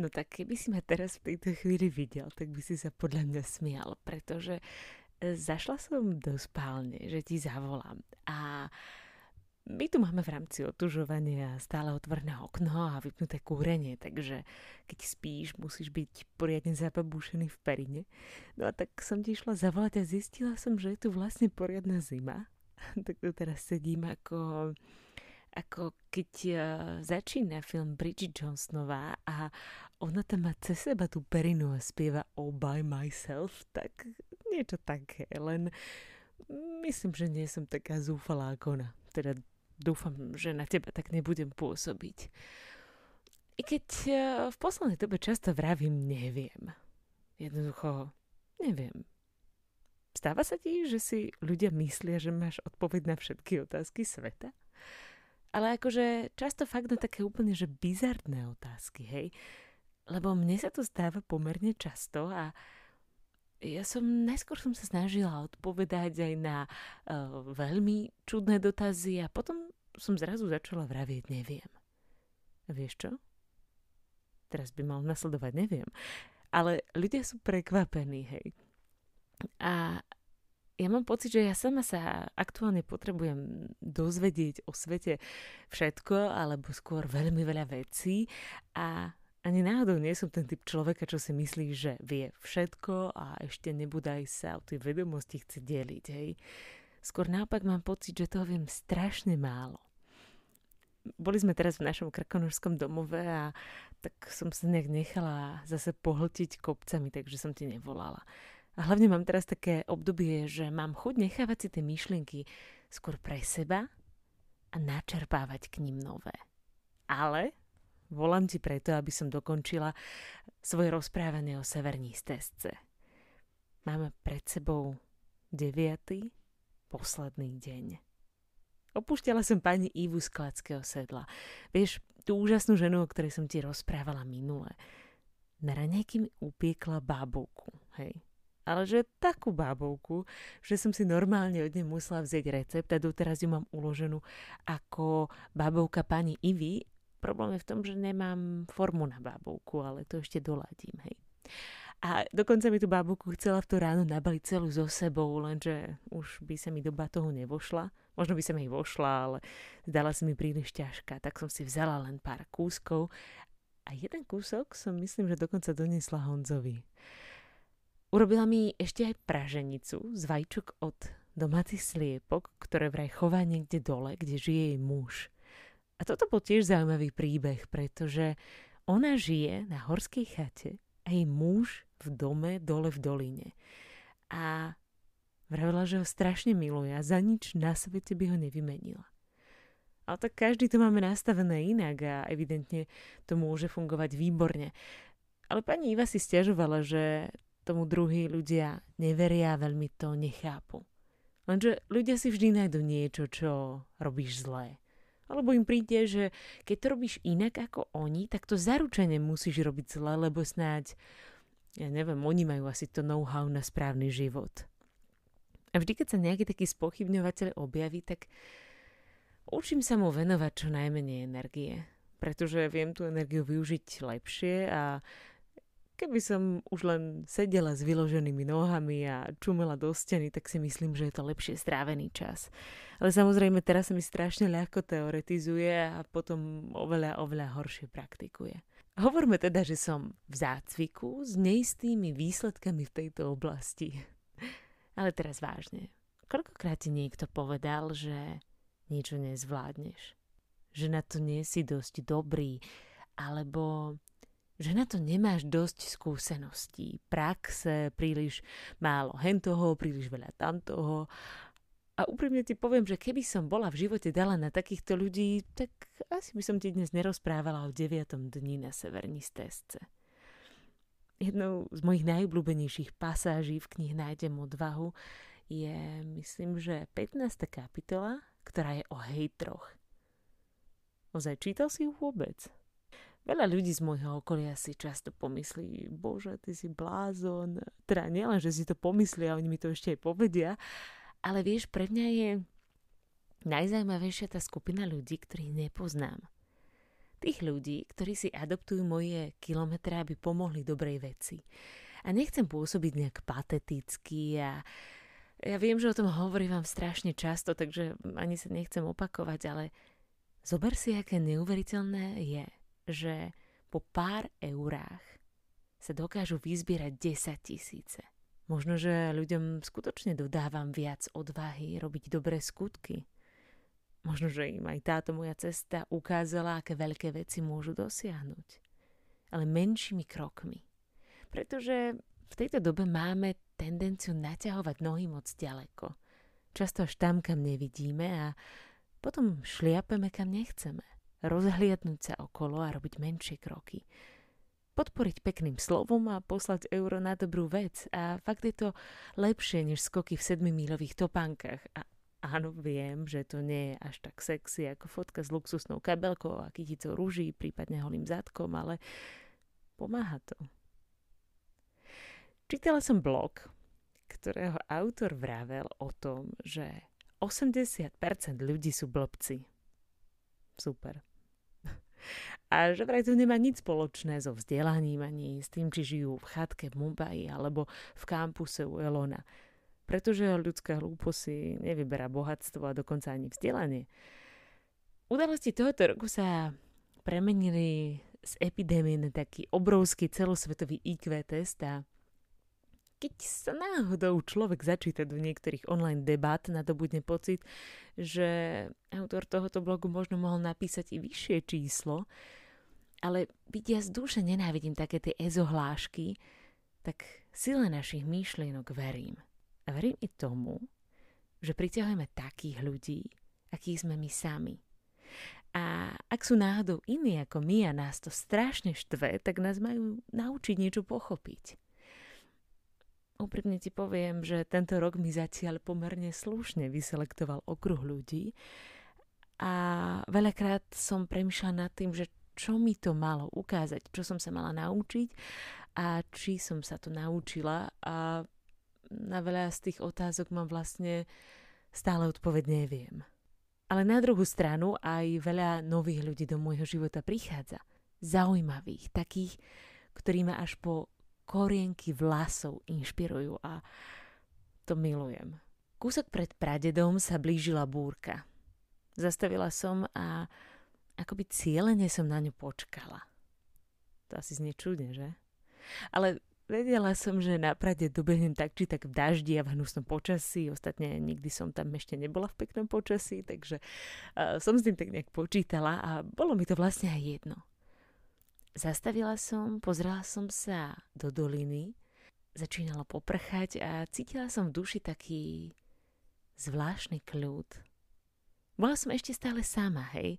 No tak keby si ma teraz v tejto chvíli videl, tak by si sa podľa mňa smial, pretože e, zašla som do spálne, že ti zavolám a my tu máme v rámci otužovania stále otvorené okno a vypnuté kúrenie, takže keď spíš, musíš byť poriadne zapabúšený v perine. No a tak som ti išla zavolať a zistila som, že je tu vlastne poriadna zima. tak tu teraz sedím ako ako keď uh, začína film Bridget Jonesnová a ona tam má cez seba tú perinu a spieva All by myself, tak niečo také, len myslím, že nie som taká zúfalá ako ona. Teda dúfam, že na teba tak nebudem pôsobiť. I keď uh, v poslednej dobe často vravím neviem. Jednoducho neviem. Stáva sa ti, že si ľudia myslia, že máš odpoveď na všetky otázky sveta? Ale akože často fakt na také úplne, že bizarné otázky, hej. Lebo mne sa to stáva pomerne často a ja som, najskôr som sa snažila odpovedať aj na uh, veľmi čudné dotazy a potom som zrazu začala vravieť neviem. Vieš čo? Teraz by mal nasledovať neviem. Ale ľudia sú prekvapení, hej. A ja mám pocit, že ja sama sa aktuálne potrebujem dozvedieť o svete všetko, alebo skôr veľmi veľa vecí a ani náhodou nie som ten typ človeka, čo si myslí, že vie všetko a ešte nebudaj sa o tie vedomosti chce deliť, hej. Skôr naopak mám pocit, že toho viem strašne málo. Boli sme teraz v našom krakonožskom domove a tak som sa nejak nechala zase pohltiť kopcami, takže som ti nevolala. A hlavne mám teraz také obdobie, že mám chuť nechávať si tie myšlienky skôr pre seba a načerpávať k ním nové. Ale volám ti preto, aby som dokončila svoje rozprávanie o severní stezce. Máme pred sebou deviatý, posledný deň. Opúšťala som pani Ivu z Kladského sedla. Vieš, tú úžasnú ženu, o ktorej som ti rozprávala minule. Na raňajky mi upiekla bábovku, hej ale že takú bábovku, že som si normálne od nej musela vziať recept a doteraz ju mám uloženú ako bábovka pani Ivy. Problém je v tom, že nemám formu na bábovku, ale to ešte doladím, hej. A dokonca mi tú bábovku chcela v to ráno nabaliť celú so sebou, lenže už by sa mi do batohu nevošla. Možno by sa mi vošla, ale zdala sa mi príliš ťažká, tak som si vzala len pár kúskov a jeden kúsok som myslím, že dokonca doniesla Honzovi. Urobila mi ešte aj praženicu z vajíčok od domácich sliepok, ktoré vraj chová niekde dole, kde žije jej muž. A toto bol tiež zaujímavý príbeh, pretože ona žije na horskej chate a jej muž v dome dole v doline. A vravila, že ho strašne miluje a za nič na svete by ho nevymenila. Ale tak každý to máme nastavené inak a evidentne to môže fungovať výborne. Ale pani Iva si stiažovala, že tomu druhí ľudia neveria veľmi to nechápu. Lenže ľudia si vždy nájdu niečo, čo robíš zlé. Alebo im príde, že keď to robíš inak ako oni, tak to zaručene musíš robiť zle, lebo snáď, ja neviem, oni majú asi to know-how na správny život. A vždy, keď sa nejaký taký spochybňovateľ objaví, tak učím sa mu venovať čo najmenej energie, pretože viem tú energiu využiť lepšie a Keby som už len sedela s vyloženými nohami a čumela do steny, tak si myslím, že je to lepšie strávený čas. Ale samozrejme teraz sa mi strašne ľahko teoretizuje a potom oveľa, oveľa horšie praktikuje. Hovorme teda, že som v zácviku s neistými výsledkami v tejto oblasti. Ale teraz vážne. Koľkokrát ti niekto povedal, že niečo nezvládneš? Že na to nie si dosť dobrý, alebo že na to nemáš dosť skúseností, praxe, príliš málo hentoho, príliš veľa tamtoho. A úprimne ti poviem, že keby som bola v živote dala na takýchto ľudí, tak asi by som ti dnes nerozprávala o 9. dni na severní stezce. Jednou z mojich najobľúbenejších pasáží v knihe Nájdem odvahu je, myslím, že 15. kapitola, ktorá je o hejtroch. Ozaj, čítal si ju vôbec? Veľa ľudí z môjho okolia si často pomyslí, bože, ty si blázon. Teda nielen, že si to pomyslia, oni mi to ešte aj povedia, ale vieš, pre mňa je najzajímavejšia tá skupina ľudí, ktorých nepoznám. Tých ľudí, ktorí si adoptujú moje kilometre, aby pomohli dobrej veci. A nechcem pôsobiť nejak pateticky a ja viem, že o tom hovorím vám strašne často, takže ani sa nechcem opakovať, ale zober si, aké neuveriteľné je, že po pár eurách sa dokážu vyzbierať 10 tisíce. Možno, že ľuďom skutočne dodávam viac odvahy robiť dobré skutky. Možno, že im aj táto moja cesta ukázala, aké veľké veci môžu dosiahnuť. Ale menšími krokmi. Pretože v tejto dobe máme tendenciu naťahovať nohy moc ďaleko. Často až tam, kam nevidíme a potom šliapeme, kam nechceme. Rozhliadnúť sa okolo a robiť menšie kroky. Podporiť pekným slovom a poslať euro na dobrú vec. A fakt je to lepšie než skoky v sedmimílových topánkach. A Áno, viem, že to nie je až tak sexy ako fotka s luxusnou kabelkou a kyticou rúží, prípadne holým zadkom, ale pomáha to. Čítala som blog, ktorého autor vravel o tom, že 80% ľudí sú blbci. Super. A že vraj to nemá nič spoločné so vzdelaním ani s tým, či žijú v chatke v Mumbai alebo v kampuse u Elona pretože ľudská hlúposť si nevyberá bohatstvo a dokonca ani vzdelanie. Udalosti tohoto roku sa premenili z epidémie na taký obrovský celosvetový IQ test a keď sa náhodou človek začíta do niektorých online debát, nadobudne pocit, že autor tohoto blogu možno mohol napísať i vyššie číslo, ale vidia z duše nenávidím také tie ezohlášky, tak sile našich myšlienok verím. A verím i tomu, že priťahujeme takých ľudí, akých sme my sami. A ak sú náhodou iní ako my a nás to strašne štve, tak nás majú naučiť niečo pochopiť. Úprimne ti poviem, že tento rok mi zatiaľ pomerne slušne vyselektoval okruh ľudí a veľakrát som premyšľala nad tým, že čo mi to malo ukázať, čo som sa mala naučiť a či som sa to naučila a na veľa z tých otázok mám vlastne stále odpoveď neviem. Ale na druhú stranu aj veľa nových ľudí do môjho života prichádza. Zaujímavých, takých, ktorí ma až po korienky vlasov inšpirujú a to milujem. Kúsok pred pradedom sa blížila búrka. Zastavila som a akoby cieľene som na ňu počkala. To asi znie čudne, že? Ale Vedela som, že na Prade dobehnem tak či tak v daždi a v hnusnom počasí. Ostatne nikdy som tam ešte nebola v peknom počasí, takže uh, som s tým tak nejak počítala a bolo mi to vlastne aj jedno. Zastavila som, pozrela som sa do doliny, začínalo poprchať a cítila som v duši taký zvláštny kľud. Bola som ešte stále sama, hej,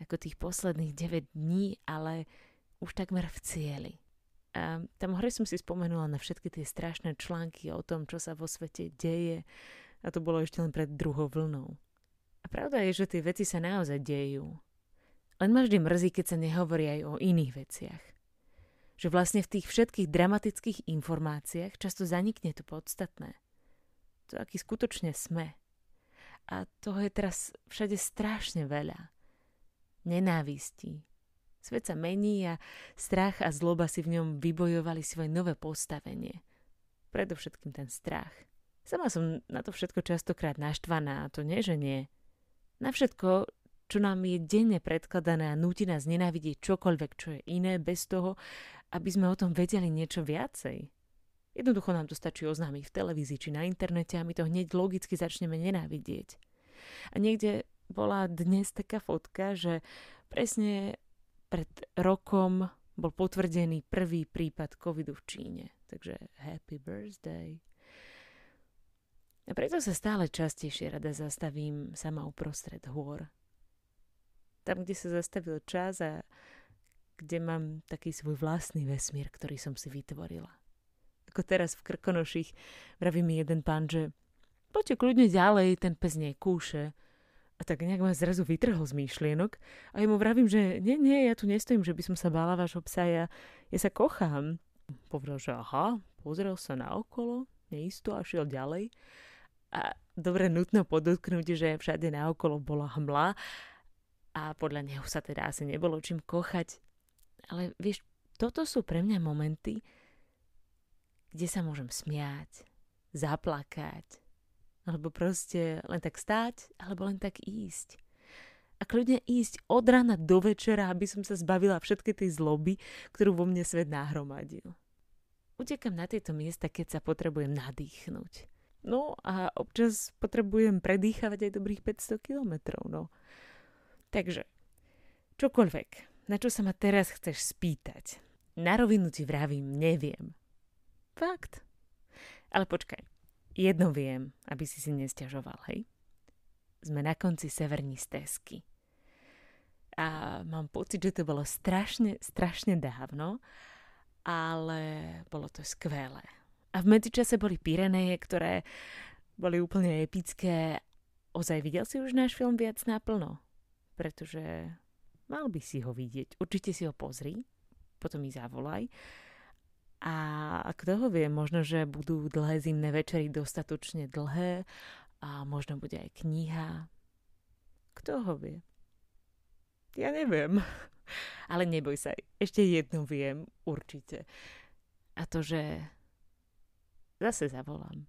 ako tých posledných 9 dní, ale už takmer v cieli. A tam hore som si spomenula na všetky tie strašné články o tom, čo sa vo svete deje. A to bolo ešte len pred druhou vlnou. A pravda je, že tie veci sa naozaj dejú. Len ma vždy mrzí, keď sa nehovorí aj o iných veciach. Že vlastne v tých všetkých dramatických informáciách často zanikne to podstatné. To, aký skutočne sme. A toho je teraz všade strašne veľa. Nenávistí, Svet sa mení a strach a zloba si v ňom vybojovali svoje nové postavenie. Predovšetkým ten strach. Sama som na to všetko častokrát naštvaná a to nie, že nie. Na všetko, čo nám je denne predkladané a núti nás nenávidieť čokoľvek, čo je iné, bez toho, aby sme o tom vedeli niečo viacej. Jednoducho nám to stačí oznámiť v televízii či na internete a my to hneď logicky začneme nenávidieť. A niekde bola dnes taká fotka, že presne pred rokom bol potvrdený prvý prípad covidu v Číne. Takže happy birthday. A preto sa stále častejšie rada zastavím sama uprostred hôr. Tam, kde sa zastavil čas a kde mám taký svoj vlastný vesmír, ktorý som si vytvorila. Ako teraz v Krkonoších vraví mi jeden pán, že poďte kľudne ďalej, ten pes nie kúše. A tak nejak ma zrazu vytrhol z myšlienok a ja mu vravím, že nie, nie, ja tu nestojím, že by som sa bála vášho psa, ja, ja sa kochám. Povedal, že aha, pozrel sa na okolo, neisto a šiel ďalej. A dobre nutno podotknúť, že všade naokolo bola hmla a podľa neho sa teda asi nebolo čím kochať. Ale vieš, toto sú pre mňa momenty, kde sa môžem smiať, zaplakať, alebo proste len tak stáť, alebo len tak ísť. A kľudne ísť od rána do večera, aby som sa zbavila všetky tej zloby, ktorú vo mne svet nahromadil. Utekam na tieto miesta, keď sa potrebujem nadýchnuť. No a občas potrebujem predýchavať aj dobrých 500 kilometrov, no. Takže, čokoľvek, na čo sa ma teraz chceš spýtať, na rovinu ti vravím, neviem. Fakt. Ale počkaj, jedno viem, aby si si nestiažoval, hej? Sme na konci severní stezky. A mám pocit, že to bolo strašne, strašne dávno, ale bolo to skvelé. A v medzičase boli Pireneje, ktoré boli úplne epické. Ozaj videl si už náš film viac naplno? Pretože mal by si ho vidieť. Určite si ho pozri, potom mi zavolaj. A kto ho vie, možno, že budú dlhé zimné večery dostatočne dlhé a možno bude aj kniha. Kto ho vie? Ja neviem. Ale neboj sa, ešte jednu viem určite. A to, že zase zavolám.